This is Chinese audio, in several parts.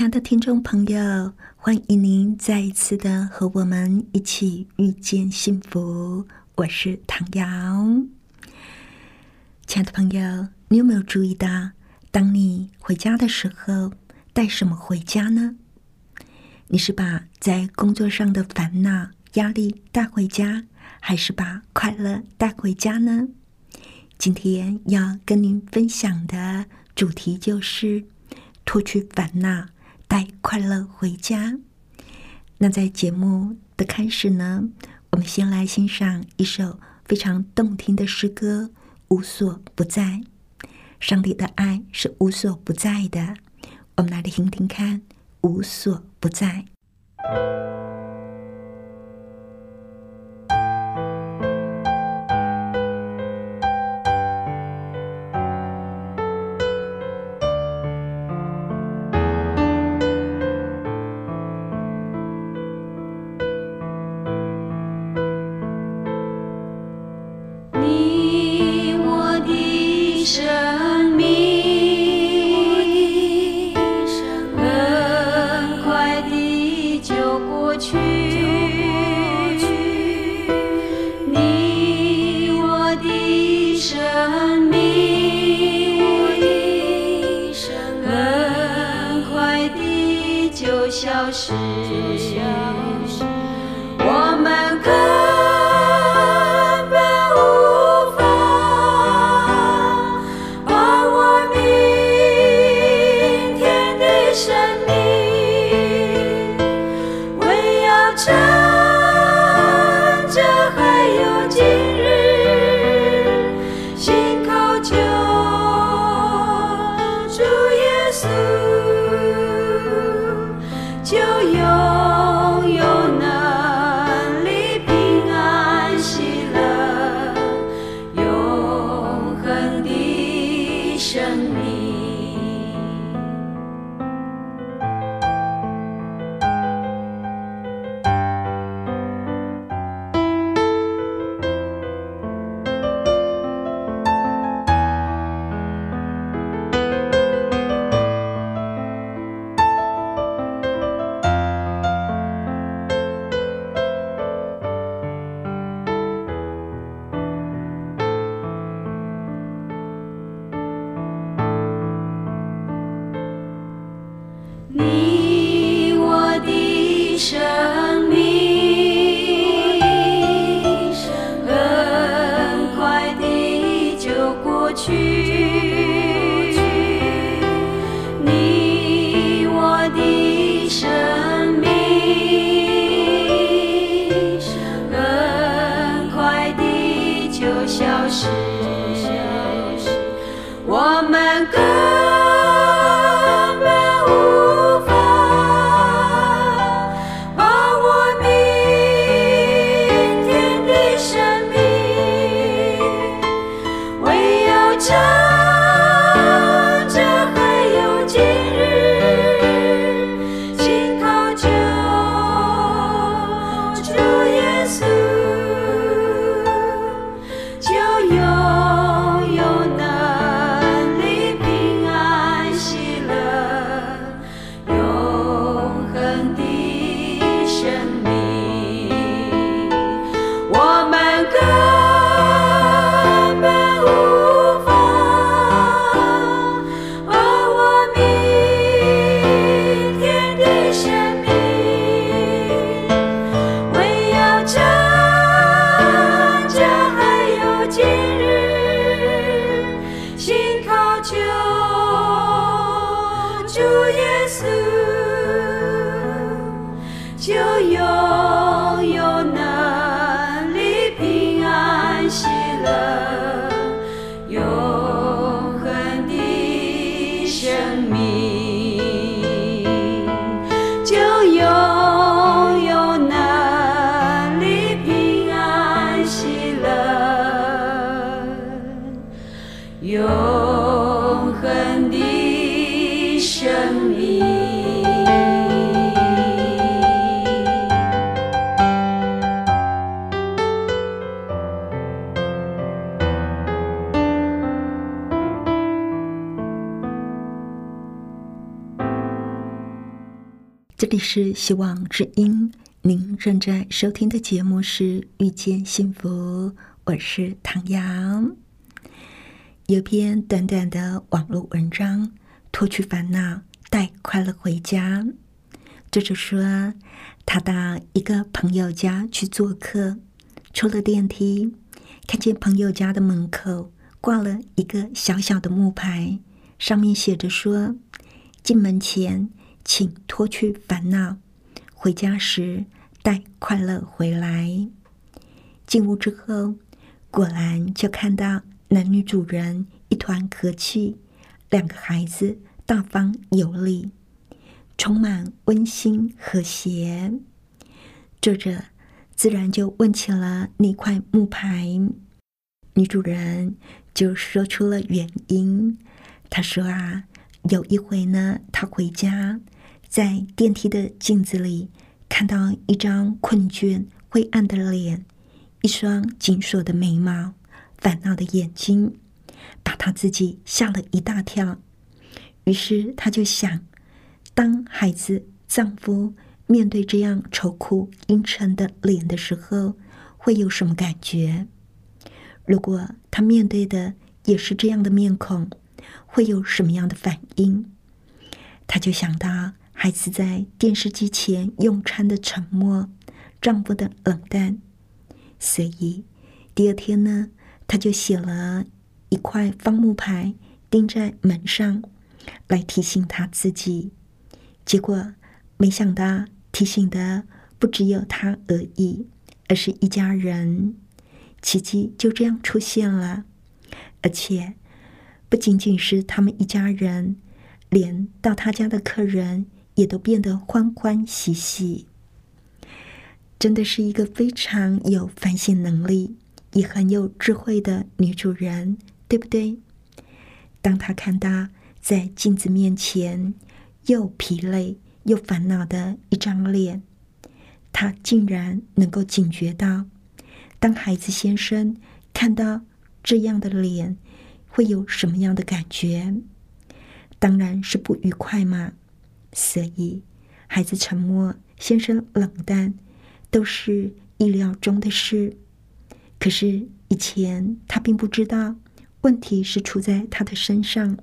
亲爱的听众朋友，欢迎您再一次的和我们一起遇见幸福。我是唐瑶。亲爱的朋友，你有没有注意到？当你回家的时候，带什么回家呢？你是把在工作上的烦恼、压力带回家，还是把快乐带回家呢？今天要跟您分享的主题就是脱去烦恼，带快乐回家。那在节目的开始呢，我们先来欣赏一首非常动听的诗歌《无所不在》。上帝的爱是无所不在的，我们来听听看，无所不在。里是希望之音，您正在收听的节目是《遇见幸福》，我是唐阳。有篇短短的网络文章，脱去烦恼，带快乐回家。作者说，他到一个朋友家去做客，出了电梯，看见朋友家的门口挂了一个小小的木牌，上面写着说：“进门前。”请脱去烦恼，回家时带快乐回来。进屋之后，果然就看到男女主人一团和气，两个孩子大方有礼，充满温馨和谐。作者自然就问起了那块木牌，女主人就说出了原因。她说啊。有一回呢，他回家，在电梯的镜子里看到一张困倦、灰暗的脸，一双紧锁的眉毛，烦恼的眼睛，把他自己吓了一大跳。于是他就想，当孩子、丈夫面对这样愁苦、阴沉的脸的时候，会有什么感觉？如果他面对的也是这样的面孔？会有什么样的反应？他就想到孩子在电视机前用餐的沉默，丈夫的冷淡，所以第二天呢，他就写了一块方木牌钉在门上，来提醒他自己。结果没想到提醒的不只有他而已，而是一家人。奇迹就这样出现了，而且。不仅仅是他们一家人，连到他家的客人也都变得欢欢喜喜。真的是一个非常有反省能力，也很有智慧的女主人，对不对？当她看到在镜子面前又疲累又烦恼的一张脸，她竟然能够警觉到，当孩子先生看到这样的脸。会有什么样的感觉？当然是不愉快嘛。所以，孩子沉默，先生冷淡，都是意料中的事。可是以前他并不知道问题是出在他的身上，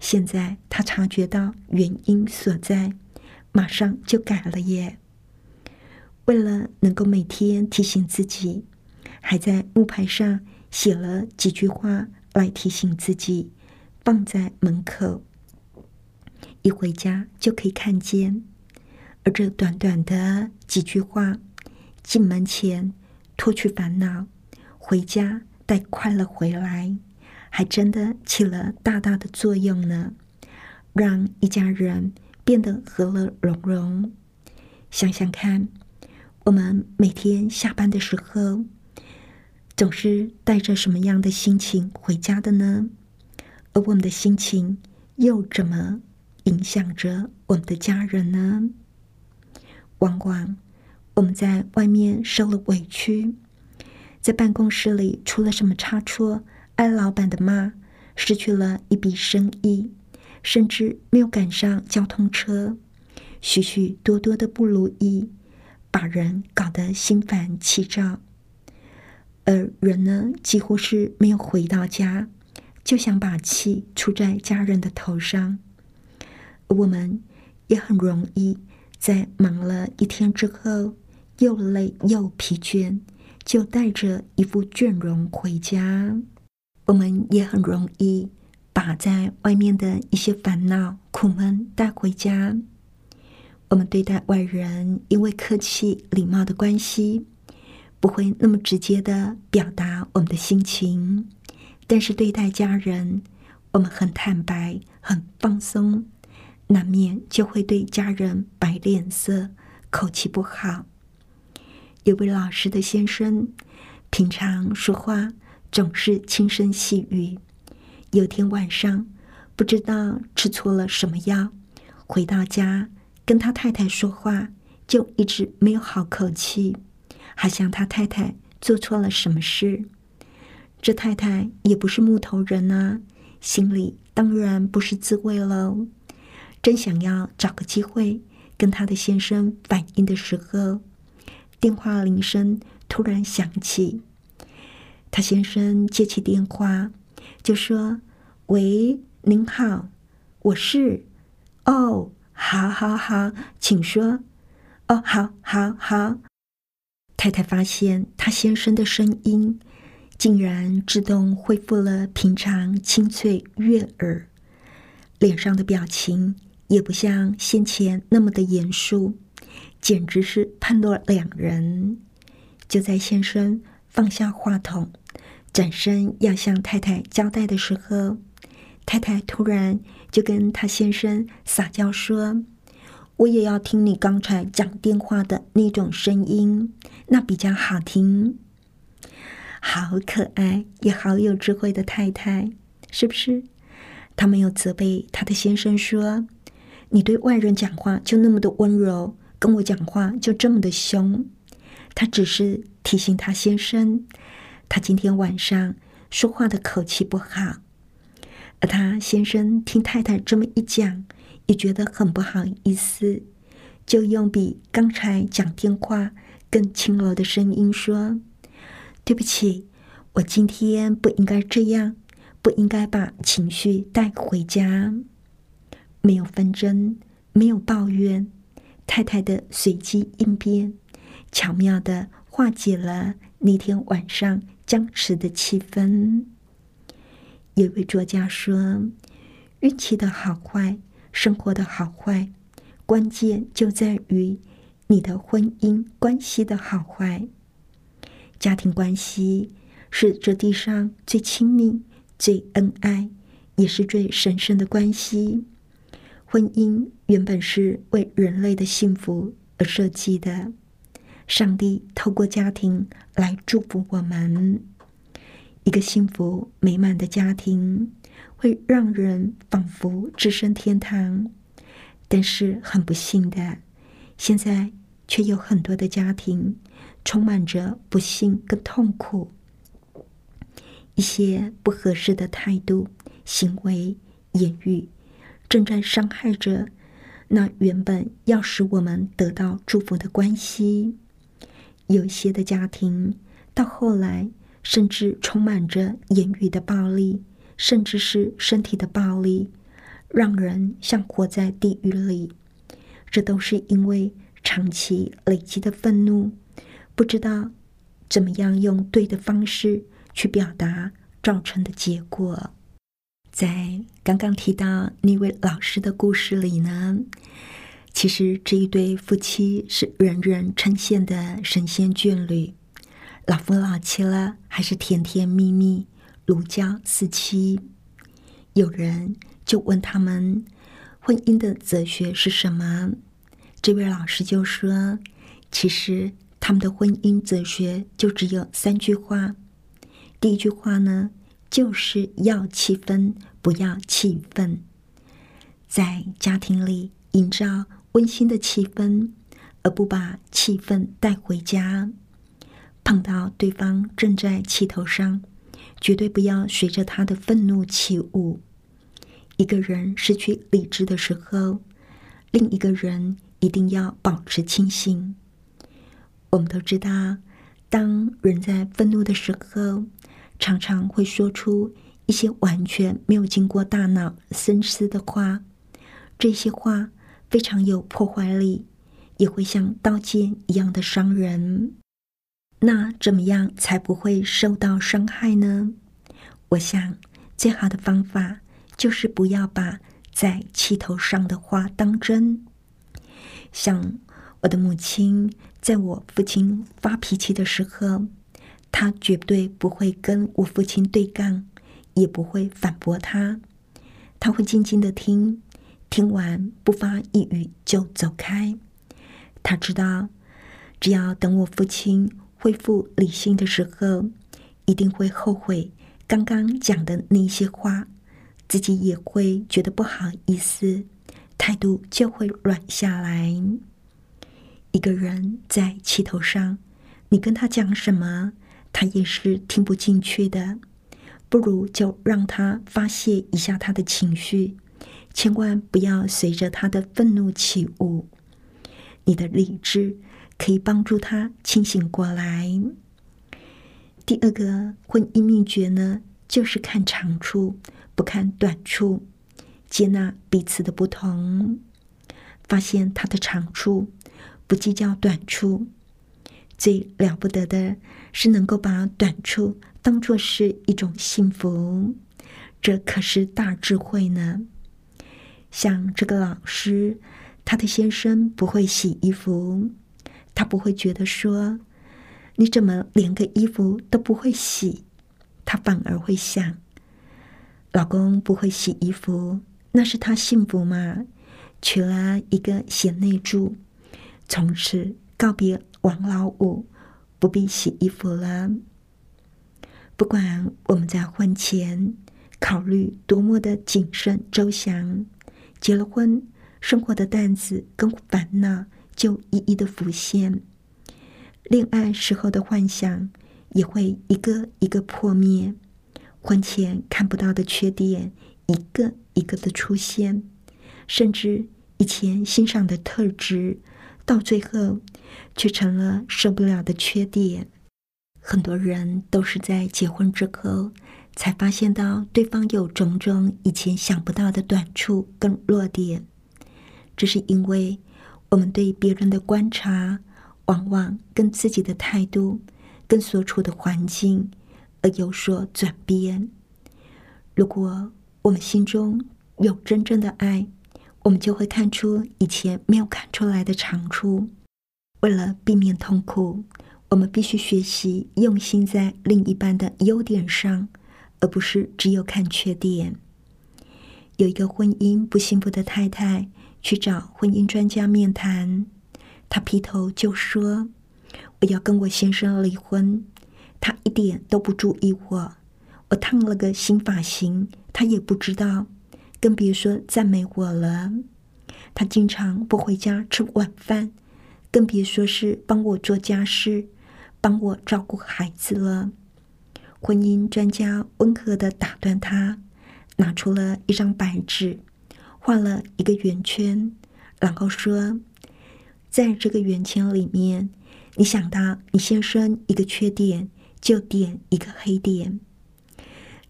现在他察觉到原因所在，马上就改了耶。为了能够每天提醒自己，还在木牌上写了几句话。来提醒自己，放在门口，一回家就可以看见。而这短短的几句话，进门前脱去烦恼，回家带快乐回来，还真的起了大大的作用呢，让一家人变得和乐融融。想想看，我们每天下班的时候。总是带着什么样的心情回家的呢？而我们的心情又怎么影响着我们的家人呢？往往我们在外面受了委屈，在办公室里出了什么差错，挨老板的骂，失去了一笔生意，甚至没有赶上交通车，许许多多的不如意，把人搞得心烦气躁。而人呢，几乎是没有回到家，就想把气出在家人的头上。我们也很容易在忙了一天之后，又累又疲倦，就带着一副倦容回家。我们也很容易把在外面的一些烦恼、苦闷带回家。我们对待外人，因为客气、礼貌的关系。不会那么直接的表达我们的心情，但是对待家人，我们很坦白、很放松，难免就会对家人摆脸色、口气不好。有位老实的先生，平常说话总是轻声细语，有天晚上，不知道吃错了什么药，回到家跟他太太说话，就一直没有好口气，好像他太太做错了什么事。这太太也不是木头人啊，心里当然不是滋味喽。正想要找个机会跟他的先生反映的时候，电话铃声突然响起。他先生接起电话，就说：“喂，您好，我是……哦，好，好，好，请说。哦，好，好，好。”太太发现他先生的声音竟然自动恢复了平常清脆悦耳，脸上的表情也不像先前那么的严肃，简直是判若两人。就在先生放下话筒。转身要向太太交代的时候，太太突然就跟他先生撒娇说：“我也要听你刚才讲电话的那种声音，那比较好听。”好可爱，也好有智慧的太太，是不是？她没有责备她的先生说：“你对外人讲话就那么的温柔，跟我讲话就这么的凶。”她只是提醒她先生。她今天晚上说话的口气不好，而他先生听太太这么一讲，也觉得很不好意思，就用比刚才讲电话更轻柔的声音说：“对不起，我今天不应该这样，不应该把情绪带回家。”没有纷争，没有抱怨，太太的随机应变，巧妙的化解了那天晚上。僵持的气氛。有位作家说：“运气的好坏，生活的好坏，关键就在于你的婚姻关系的好坏。家庭关系是这地上最亲密、最恩爱，也是最神圣的关系。婚姻原本是为人类的幸福而设计的。”上帝透过家庭来祝福我们。一个幸福美满的家庭会让人仿佛置身天堂，但是很不幸的，现在却有很多的家庭充满着不幸跟痛苦。一些不合适的态度、行为、言语，正在伤害着那原本要使我们得到祝福的关系。有些的家庭到后来，甚至充满着言语的暴力，甚至是身体的暴力，让人像活在地狱里。这都是因为长期累积的愤怒，不知道怎么样用对的方式去表达造成的结果。在刚刚提到那位老师的故事里呢？其实这一对夫妻是人人称羡的神仙眷侣，老夫老妻了，还是甜甜蜜蜜、如胶似漆。有人就问他们，婚姻的哲学是什么？这位老师就说，其实他们的婚姻哲学就只有三句话。第一句话呢，就是要气氛，不要气愤，在家庭里营造。温馨的气氛，而不把气氛带回家。碰到对方正在气头上，绝对不要随着他的愤怒起舞。一个人失去理智的时候，另一个人一定要保持清醒。我们都知道，当人在愤怒的时候，常常会说出一些完全没有经过大脑深思的话。这些话。非常有破坏力，也会像刀剑一样的伤人。那怎么样才不会受到伤害呢？我想，最好的方法就是不要把在气头上的话当真。像我的母亲，在我父亲发脾气的时候，她绝对不会跟我父亲对杠，也不会反驳他，他会静静的听。听完不发一语就走开。他知道，只要等我父亲恢复理性的时候，一定会后悔刚刚讲的那些话自己也会觉得不好意思，态度就会软下来。一个人在气头上，你跟他讲什么，他也是听不进去的。不如就让他发泄一下他的情绪，千万不要随着他的愤怒起舞。你的理智可以帮助他清醒过来。第二个婚姻秘诀呢，就是看长处，不看短处，接纳彼此的不同，发现他的长处，不计较短处。最了不得的是能够把短处。当做是一种幸福，这可是大智慧呢。像这个老师，他的先生不会洗衣服，他不会觉得说你怎么连个衣服都不会洗，他反而会想，老公不会洗衣服，那是他幸福吗？娶了一个贤内助，从此告别王老五，不必洗衣服了。不管我们在婚前考虑多么的谨慎周详，结了婚，生活的担子跟烦恼就一一的浮现，恋爱时候的幻想也会一个一个破灭，婚前看不到的缺点一个一个的出现，甚至以前欣赏的特质，到最后却成了受不了的缺点。很多人都是在结婚之后才发现到对方有种种以前想不到的短处跟弱点，这是因为我们对别人的观察往往跟自己的态度、跟所处的环境而有所转变。如果我们心中有真正的爱，我们就会看出以前没有看出来的长处。为了避免痛苦。我们必须学习用心在另一半的优点上，而不是只有看缺点。有一个婚姻不幸福的太太去找婚姻专家面谈，她劈头就说：“我要跟我先生离婚，他一点都不注意我。我烫了个新发型，他也不知道，更别说赞美我了。他经常不回家吃晚饭，更别说是帮我做家事。”帮我照顾孩子了。婚姻专家温和的打断他，拿出了一张白纸，画了一个圆圈，然后说：“在这个圆圈里面，你想到你先生一个缺点，就点一个黑点。”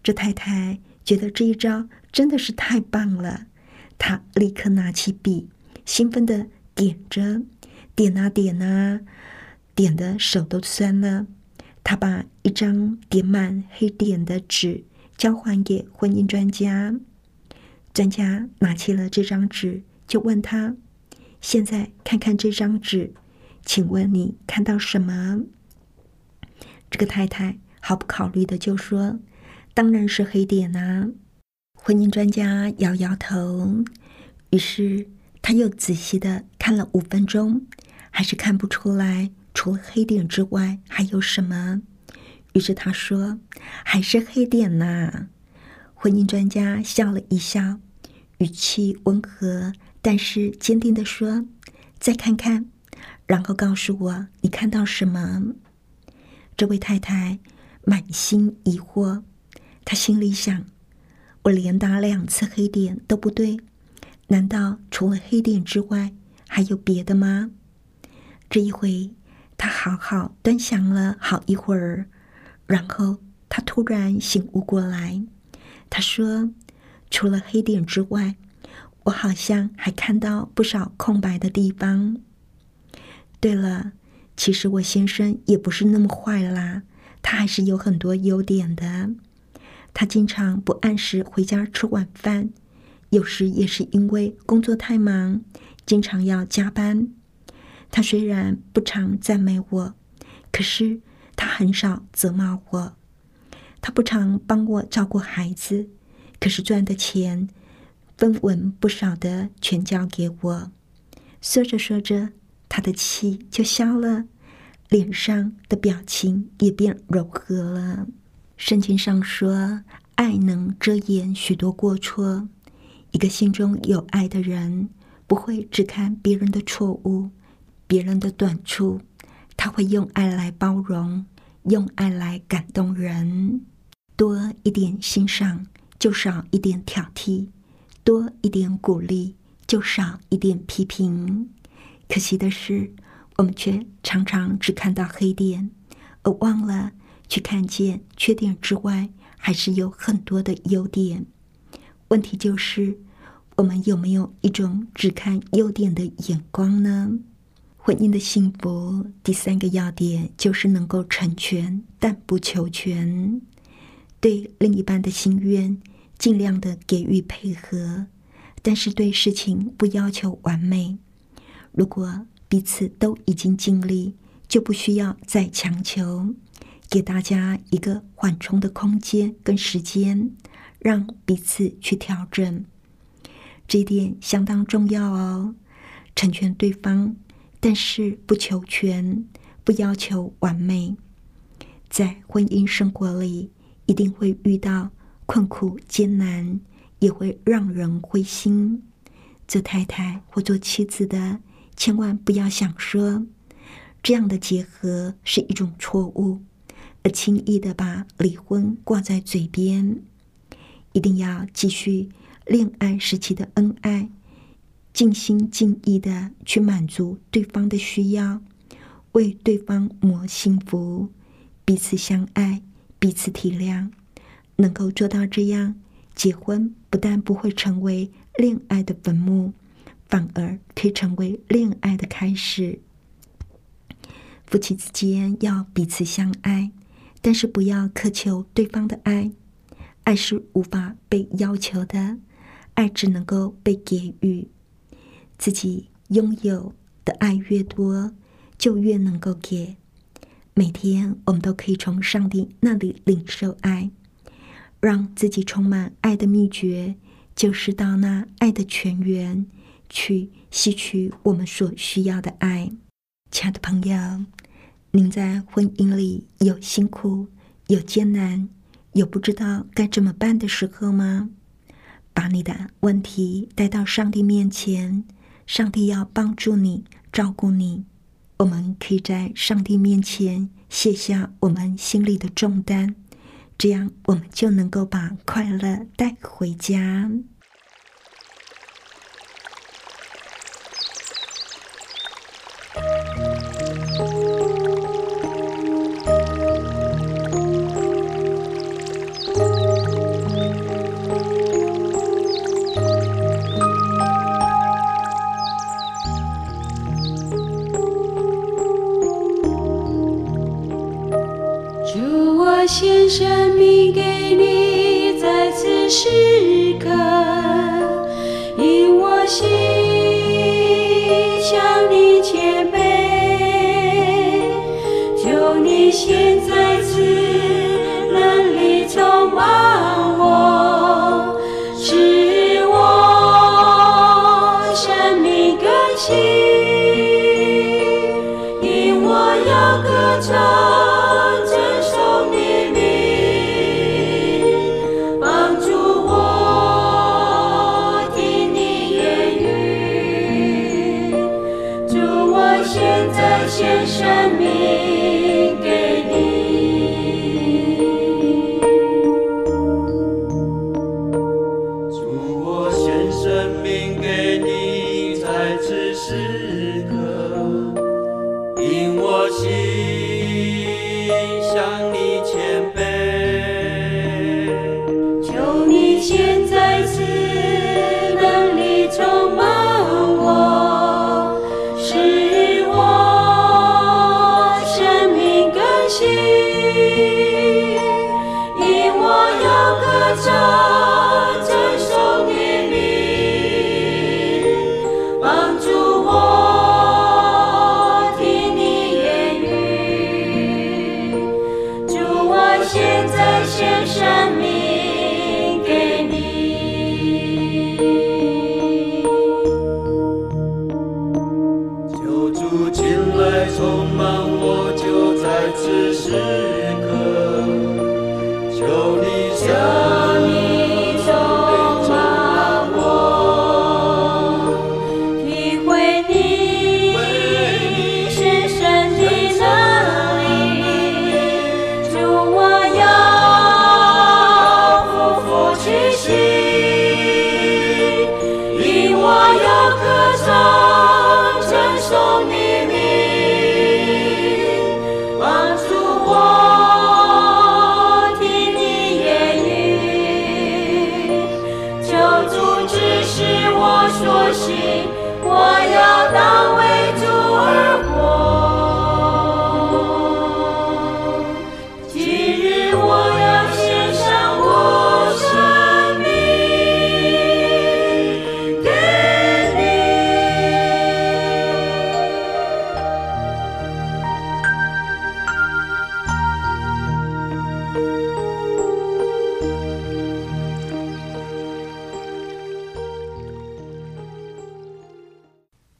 这太太觉得这一招真的是太棒了，他立刻拿起笔，兴奋的点着，点啊点啊。点的手都酸了，他把一张点满黑点的纸交还给婚姻专家。专家拿起了这张纸，就问他：“现在看看这张纸，请问你看到什么？”这个太太毫不考虑的就说：“当然是黑点啊！”婚姻专家摇摇头，于是他又仔细的看了五分钟，还是看不出来。除了黑点之外，还有什么？于是他说：“还是黑点呐。”婚姻专家笑了一笑，语气温和，但是坚定的说：“再看看，然后告诉我你看到什么。”这位太太满心疑惑，他心里想：“我连打两次黑点都不对，难道除了黑点之外还有别的吗？”这一回。他好好端详了好一会儿，然后他突然醒悟过来。他说：“除了黑点之外，我好像还看到不少空白的地方。对了，其实我先生也不是那么坏啦，他还是有很多优点的。他经常不按时回家吃晚饭，有时也是因为工作太忙，经常要加班。”他虽然不常赞美我，可是他很少责骂我。他不常帮我照顾孩子，可是赚的钱分文不少的全交给我。说着说着，他的气就消了，脸上的表情也变柔和了。圣经上说：“爱能遮掩许多过错。一个心中有爱的人，不会只看别人的错误、别人的短处，他会用爱来包容，用爱来感动人。多一点欣赏，就少一点挑剔；多一点鼓励，就少一点批评。可惜的是，我们却常常只看到黑点，而忘了去看见缺点之外，还是有很多的优点。问题就是，我们有没有一种只看优点的眼光呢？婚姻的幸福第三个要点就是能够成全，但不求全。对另一半的心愿，尽量的给予配合，但是对事情不要求完美。如果彼此都已经尽力，就不需要再强求，给大家一个缓冲的空间跟时间。让彼此去调整，这一点相当重要哦。成全对方，但是不求全，不要求完美。在婚姻生活里，一定会遇到困苦艰难，也会让人灰心。做太太或做妻子的，千万不要想说这样的结合是一种错误，而轻易的把离婚挂在嘴边。一定要继续恋爱时期的恩爱，尽心尽意的去满足对方的需要，为对方谋幸福，彼此相爱，彼此体谅。能够做到这样，结婚不但不会成为恋爱的坟墓，反而可以成为恋爱的开始。夫妻之间要彼此相爱，但是不要苛求对方的爱。爱是无法被要求的，爱只能够被给予。自己拥有的爱越多，就越能够给。每天我们都可以从上帝那里领受爱，让自己充满爱的秘诀，就是到那爱的泉源去吸取我们所需要的爱。亲爱的朋友，您在婚姻里有辛苦，有艰难。有不知道该怎么办的时候吗？把你的问题带到上帝面前，上帝要帮助你、照顾你。我们可以在上帝面前卸下我们心里的重担，这样我们就能够把快乐带回家。献生命给你，在此时刻，因我心。sin.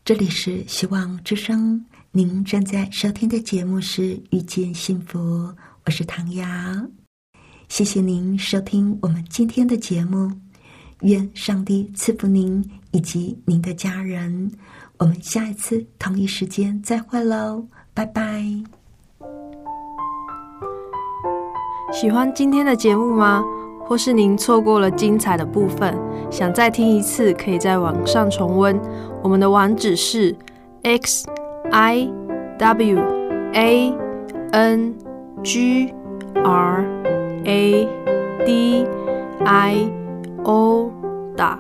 这里是希望之声，您正在收听的节目是《遇见幸福》，我是唐瑶。谢谢您收听我们今天的节目，愿上帝赐福您以及您的家人。我们下一次同一时间再会喽，拜拜。喜欢今天的节目吗？或是您错过了精彩的部分，想再听一次，可以在网上重温。我们的网址是 x i w a n g r a d i o 打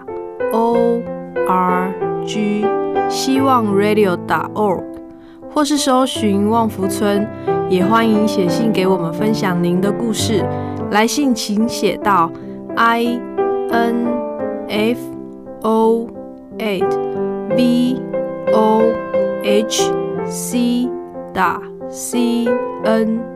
o r g 希望 radio 打 org，或是搜寻旺福村，也欢迎写信给我们分享您的故事。来信请写到 i n f o a d v o h c 打 c n